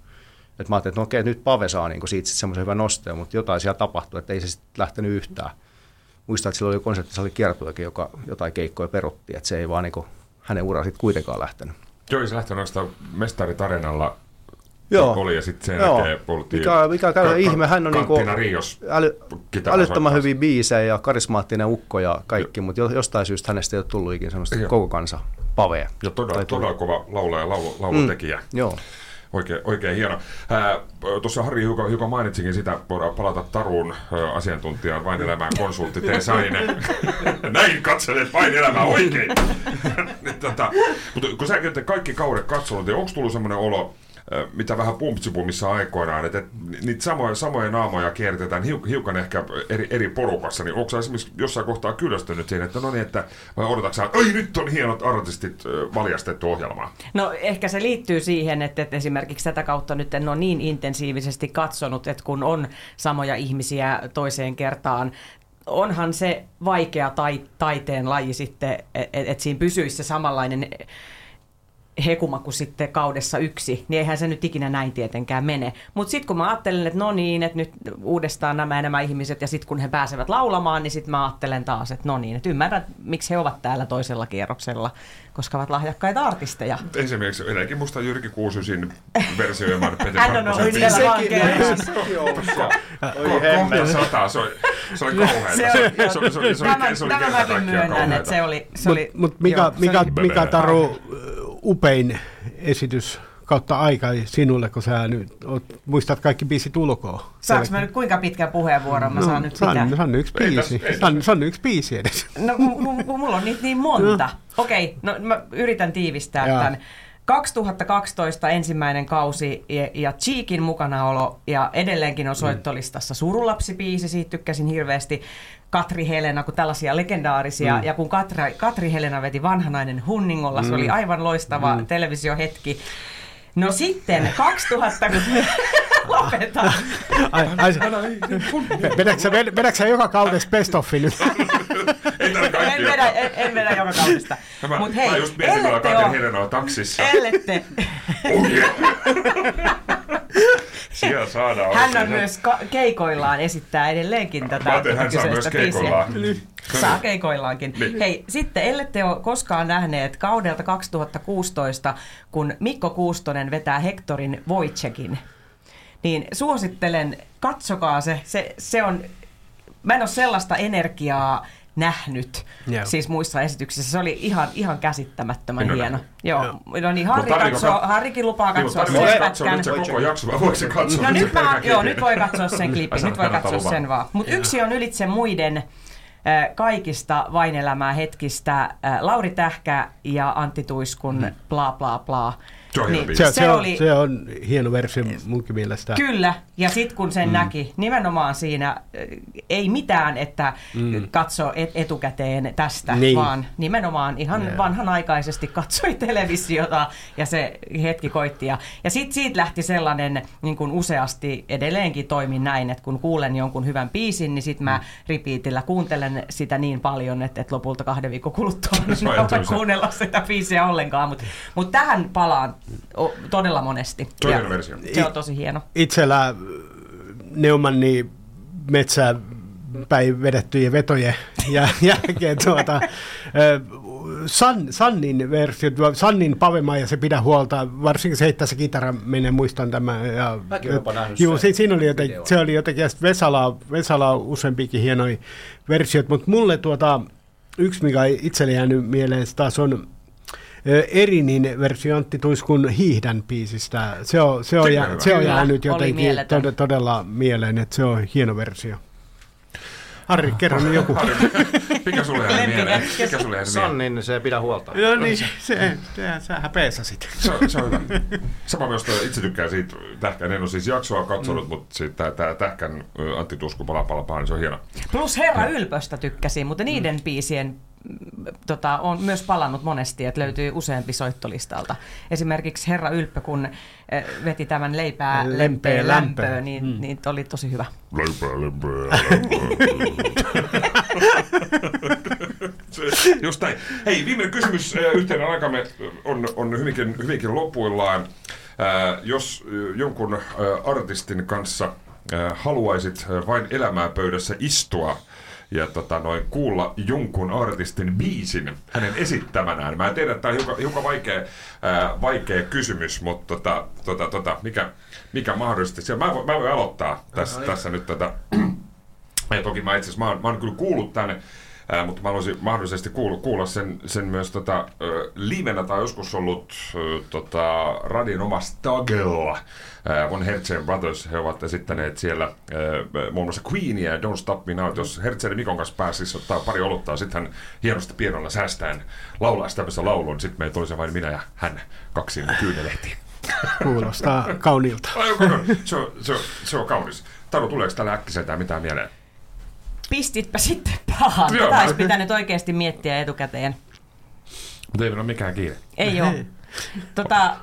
että mä ajattelin, että no okei, nyt Pave saa niin siitä semmoisen hyvän nosteen, mutta jotain siellä tapahtui, että ei se sitten lähtenyt yhtään. Muistan, että silloin oli konserttisali kiertuekin, joka jotain keikkoja perutti, että se ei vaan niin kuin hänen ura sitten kuitenkaan lähtenyt. Joo, se lähti noista mestaritarinalla Joo. oli ja sitten sen Joo. jälkeen puhuttiin. Mikä, mikä käy ihme, hän on niinku äly, älyttömän hyvin biisejä ja karismaattinen ukko ja kaikki, mutta jostain syystä hänestä ei ole tullut ikinä sellaista Joo. koko kansa pavea. Ja todella, todella kova laulaja ja laulu, laulutekijä. Mm. Joo. Oikein, oikein hieno. Tuossa Harri joka, joka mainitsikin sitä, voidaan palata Tarun asiantuntijan vain elämään konsultti Teesainen. *laughs* Näin katselet vain elämää oikein. *laughs* tota, mutta kun sä kaikki kaudet katsonut, niin onko tullut semmoinen olo, mitä vähän pumpsipumissa aikoinaan, että, niitä samoja, samoja naamoja kiertetään hiukan ehkä eri, eri porukassa, niin onko esimerkiksi jossain kohtaa kyllästynyt siihen, että no niin, että vai odotatko että ai nyt on hienot artistit valjastettu ohjelmaa? No ehkä se liittyy siihen, että, että esimerkiksi tätä kautta nyt en ole niin intensiivisesti katsonut, että kun on samoja ihmisiä toiseen kertaan onhan se vaikea tai, taiteen laji sitten, että et siinä pysyisi se samanlainen hekuma kuin sitten kaudessa yksi, niin eihän se nyt ikinä näin tietenkään mene. Mutta sitten kun mä ajattelen, että no niin, että nyt uudestaan nämä nämä ihmiset ja sitten kun he pääsevät laulamaan, niin sitten mä ajattelen taas, että no niin, että ymmärrän, miksi he ovat täällä toisella kierroksella, koska ovat lahjakkaita artisteja. Esimerkiksi edelläkin musta Jyrki Kuusysin versioimaan Peti *laughs* Hän on ollut siellä vankeudessa. Kohta sata, se oli, se oli kauheata. Se oli, se oli, se oli, se oli, se oli... Mutta mikä, mikä, mikä Taru upein esitys kautta aika sinulle, kun sä nyt oot, muistat kaikki biisit ulkoa. Saanko mä nyt kuinka pitkä puheenvuoron mä no, saan nyt saan, pitää? Saan yksi biisi. Saan, saan yksi biisi edes. No m- m- mulla on niitä niin monta. No. Okei, okay, no mä yritän tiivistää ja. tämän. 2012 ensimmäinen kausi ja, ja Cheekin mukanaolo ja edelleenkin on soittolistassa Surulapsi-biisi, siitä tykkäsin hirveästi. Katri Helena, kun tällaisia legendaarisia, mm. ja kun Katri, Katri Helena veti vanhanainen Hunningolla, mm. se oli mm. aivan loistava mm. televisiohetki. No sitten 2000, *laughs* kun *laughs* lopetan. Ai, ai, vedätkö sä joka kaudesta best offi nyt? en, vedä, en, en vedä joka kaudesta. Mä, Mut hei, mä just mietin, kun Katri Helena on taksissa. Ellette. Oh yeah. *laughs* Siellä saadaan Hän on myös ka- keikoillaan esittää edelleenkin tätä Mä hän saa myös keikoillaan. Saa keikoillaankin. Niin. Hei, sitten ellette ole koskaan nähneet kaudelta 2016, kun Mikko Kuustonen vetää Hektorin Wojciekin, niin suosittelen, katsokaa se. Se, se on, mä en ole sellaista energiaa nähnyt yeah. siis muissa esityksissä. Se oli ihan, ihan käsittämättömän no, hieno. Joo. Joo. No niin, Harri no, katsoo, ka- Harrikin lupaa katsoa sen pätkän. Katsoa nyt se koko jakso, vai voiko se katsoa? No nyt, mä, joo, nyt voi katsoa sen klipin, nyt voi katsoa sen vaan. Mutta yksi on ylitse muiden kaikista vainelämää hetkistä Lauri Tähkä ja Antti Tuiskun mm. bla bla bla. Se on hieno Niin. Se, se, se, on, oli- se on hieno versio munkin mielestä. Kyllä, ja sitten kun sen mm. näki, nimenomaan siinä äh, ei mitään, että mm. katso et, etukäteen tästä, Niin. vaan nimenomaan ihan Joo. vanhanaikaisesti katsoi *laughs* televisiota ja se hetki koitti. Ja, ja sitten siitä lähti sellainen, niin kuin useasti edelleenkin toimin näin, että kun kuulen jonkun hyvän biisin, niin sitten mä repeatillä kuuntelen sitä niin paljon, että, että lopulta kahden viikon kuluttua en kuunnella sitä biisiä ollenkaan. Mutta mut tähän palaan todella monesti. Hieno versio. Se on tosi hieno. Itsellä äh, Neumanni metsä päin vedettyjen vetojen ja *laughs* jälkeen tuota, San, Sannin versio, Sannin Pavema ja se pidä huolta, varsinkin se heittää se kitara, minä muistan tämän. Ja, Mäkin juu, se, siinä oli joten, se oli jotenkin, ja Vesala, Vesala on useampikin hienoja versiot, mutta mulle tuota, yksi, mikä on itselle jäänyt mieleen, se taas on Erinin versio Antti Tuiskun Hiihdän biisistä. Se on, se on, jää, se on jäänyt jotenkin tod- todella mieleen, että se on hieno versio. Harri, kerro nyt joku. Mikä sulle jäänyt mieleen? Mikä sulle? Sannin se pidä huolta. No niin, se, se, sähän peesasit. Se, on- se on hyvä. Sama myös toi- itse tykkään siitä Tähkän. En ole siis jaksoa katsonut, mm. mutta siitä tämä Tähkän Antti Tusku pala pala pala, niin se on hieno. Plus Herra Ylpöstä tykkäsin, mutta niiden biisien mm, tota, on myös palannut monesti, että löytyy useampi soittolistalta. Esimerkiksi Herra Ylppö, kun eh, veti tämän leipää Lempeä lempeä lämpöä. lämpöä, niin, mm. niin oli tosi hyvä. Leipää, Se- *laughs* Just näin. Hei, viimeinen kysymys äh, yhteinen aikamme on, on hyvinkin, hyvinkin lopuillaan. Äh, jos jonkun artistin kanssa haluaisit vain elämää pöydässä istua ja tota, noin, kuulla jonkun artistin biisin hänen esittämänään. Mä tiedän, että tämä on hiukan, hiukan vaikea, äh, vaikea kysymys, mutta tota, tota, tota, mikä, mikä mahdollisesti... Mä, mä voin aloittaa tässä, tässä nyt tätä *clears throat* ja toki mä itse asiassa, mä oon, mä oon kyllä kuullut tänne, ää, mutta mä haluaisin mahdollisesti kuulla, kuulla sen, sen myös tota, ö, livenä tai joskus ollut ö, tota, radion oma Stagella. Von Hertzen Brothers, he ovat esittäneet siellä ää, muun muassa Queenia ja Don't Stop Me Now. Jos Hertzen Mikon kanssa pääsisi ottaa pari oluttaa, sitten hän hienosti pienolla säästäen laulaa tämmöisen laulun. Sitten meitä olisi vain minä ja hän kaksi kyynelehtiin. Kuulostaa kauniilta. Ai? Se on, se on, se on kaunis. Taru, tuleeko tällä äkkiseltään mitään mieleen? Pistitpä sitten pahan. Joo. Tätä olisi pitänyt oikeasti miettiä etukäteen. Mutta ei ole mikään kiire. Ei ole. Tota,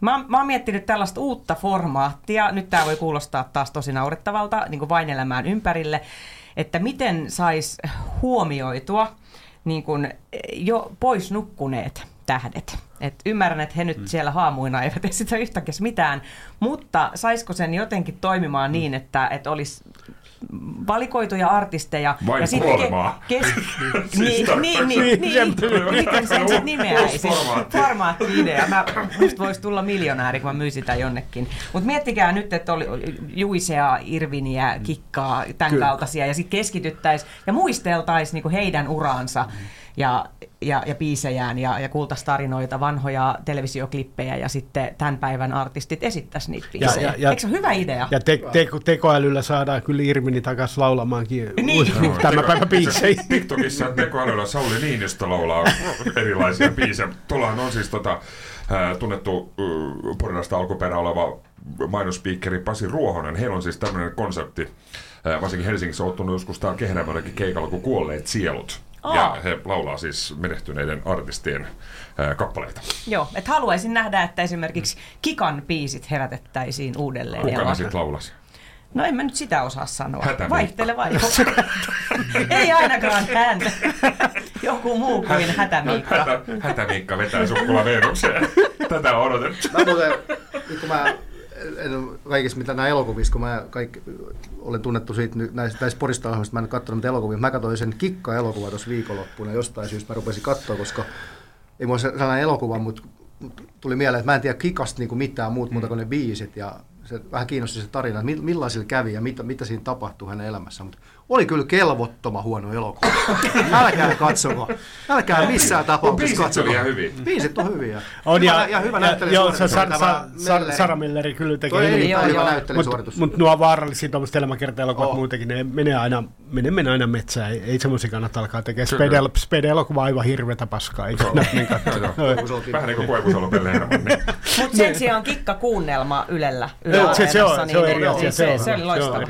mä, mä oon miettinyt tällaista uutta formaattia. Nyt tämä voi kuulostaa taas tosi naurettavalta, niin kuin vain elämään ympärille, että miten sais huomioitua niin kuin jo pois nukkuneet tähdet. Et ymmärrän, että he nyt siellä haamuina eivät esitä yhtäkkiä mitään, mutta saisiko sen jotenkin toimimaan niin, että, että olisi valikoituja artisteja. Vain ja sitten kuolemaa. kes, *laughs* Siis niin, niin, niin, niin, miten sen sitten nimeäisi? Formaatti. Formaatti-idea. Mä, musta voisi tulla miljonääri, kun mä myisin sitä jonnekin. Mutta miettikää nyt, että oli Juisea, Irviniä, Kikkaa, tämän Kyllä. kaltaisia, ja sitten keskityttäisiin ja muisteltaisiin niinku heidän uraansa ja, ja, ja biisejään ja, ja kuultaisiin tarinoita, vanhoja televisioklippejä ja sitten tämän päivän artistit esittäisi niitä biisejä. ja- ja- Eikö se ole hyvä idea? Ja te, te, tekoälyllä saadaan kyllä Irmini takaisin laulamaankin Niin. niin. tämän päivän biisejä. *laughs* TikTokissa tekoälyllä Sauli Niinistö laulaa erilaisia biisejä. Tuollahan on siis tota, ää, tunnettu äh, Porinasta alkuperä oleva mainospiikkeri Pasi Ruohonen. Heillä on siis tämmöinen konsepti, ää, varsinkin Helsingissä on ottanut joskus täällä Kehrämölläkin keikalla kuin Kuolleet sielut. Ja Aa. he laulaa siis menehtyneiden artistien ää, kappaleita. Joo, että haluaisin nähdä, että esimerkiksi Kikan biisit herätettäisiin uudelleen. Kuka ne sitten laulasi? No en mä nyt sitä osaa sanoa. Hätämiikka. Vaihtele vai. Ei ainakaan hän. Joku muu kuin Hätämiikka. Hätä, hätämiikka vetää sukkula Venukseen. Tätä on odotettu. Mä muuten, kun mä en ole kaikissa mitä nämä elokuvissa, kun mä kaikki, olen tunnettu siitä nyt näistä, näistä porista ohjelmista, mä en katsonut niitä elokuvia. Mä katsoin sen Kikka-elokuvan tuossa viikonloppuna jostain syystä. Mä rupesin katsoa, koska ei mulla se sellainen elokuva, mutta mut tuli mieleen, että mä en tiedä Kikasta niinku mitään muuta muuta kuin ne biisit. Ja se vähän kiinnosti se tarina, että mi- millaisilla kävi ja mitä, mitä siinä tapahtui hänen elämässään. Mutta oli kyllä kelvottoman huono elokuva. Älkää katsoko. Älkää missään tapauksessa biisit katsoko. ihan hyviä. Biisit on hyviä. On hyvä, ja, ja hyvä näyttelijä. joo, se Sar, Sar, Sar, Sara Milleri kyllä tekee Toi erittäin Joo, hyvä joo. näyttelijäsuoritus. Mutta nuo vaarallisia tuommoiset elämäkerta-elokuvat Oh. muutenkin, ne menee aina, menee, menee aina metsään. Ei, ei semmoisia kannata alkaa tekemään. Spede, Spede-elokuva on aivan hirveätä paskaa. Ei kannata niin katsoa. Vähän niin kuin Koivusalo Pelle Hermanni. *laughs* Mutta sen sijaan kikkakuunnelma Ylellä. Yle Joo, se, on, niin- eri asia. niin Se, on, on loistava.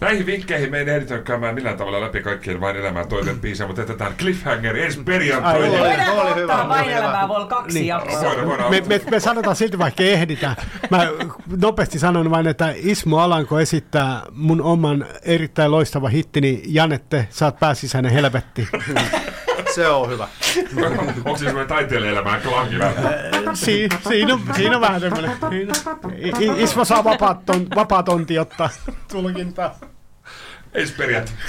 Näihin vinkkeihin me ei ehditä käymään millään tavalla läpi kaikkien vain elämää toisen biisiä, mutta jätetään cliffhanger ensi perjantaina. Ai, oli. Voidaan oli hyvä, ottaa vain elämää voi olla kaksi Niin. jaksoa. Voidaan, voidaan. me, me, me sanotaan silti, vaikka ei ehditä. Mä nopeasti sanon vain, että Ismo Alanko esittää mun oman erittäin loistava hittini Janette, sä oot pääsisäinen helvetti. *laughs* Se on hyvä. *laughs* Onko se semmoinen taiteilijaelämään klangi vähän? Si, siinä, on, siinä on vähän I- Ismo saa vapaat, ton, vapaa tonti ottaa tulkintaa. Ensi perjantaina.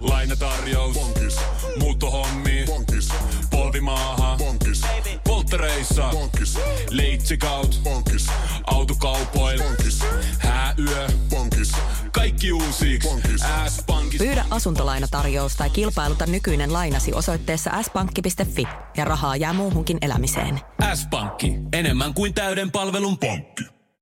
Lainatarjous. Bonkis. Muuttohommi. Bonkis. Polvimaaha. Bonkis. Polttereissa. Bonkis. Leitsikaut. Bonkis. Autokaupoil. Bonkis. Hääyö. Bonkis. Kaikki uusi. S-pankki. Pyydä asuntolainatarjous tai kilpailuta nykyinen lainasi osoitteessa s-pankki.fi ja rahaa jää muuhunkin elämiseen. S-pankki, enemmän kuin täyden palvelun pankki.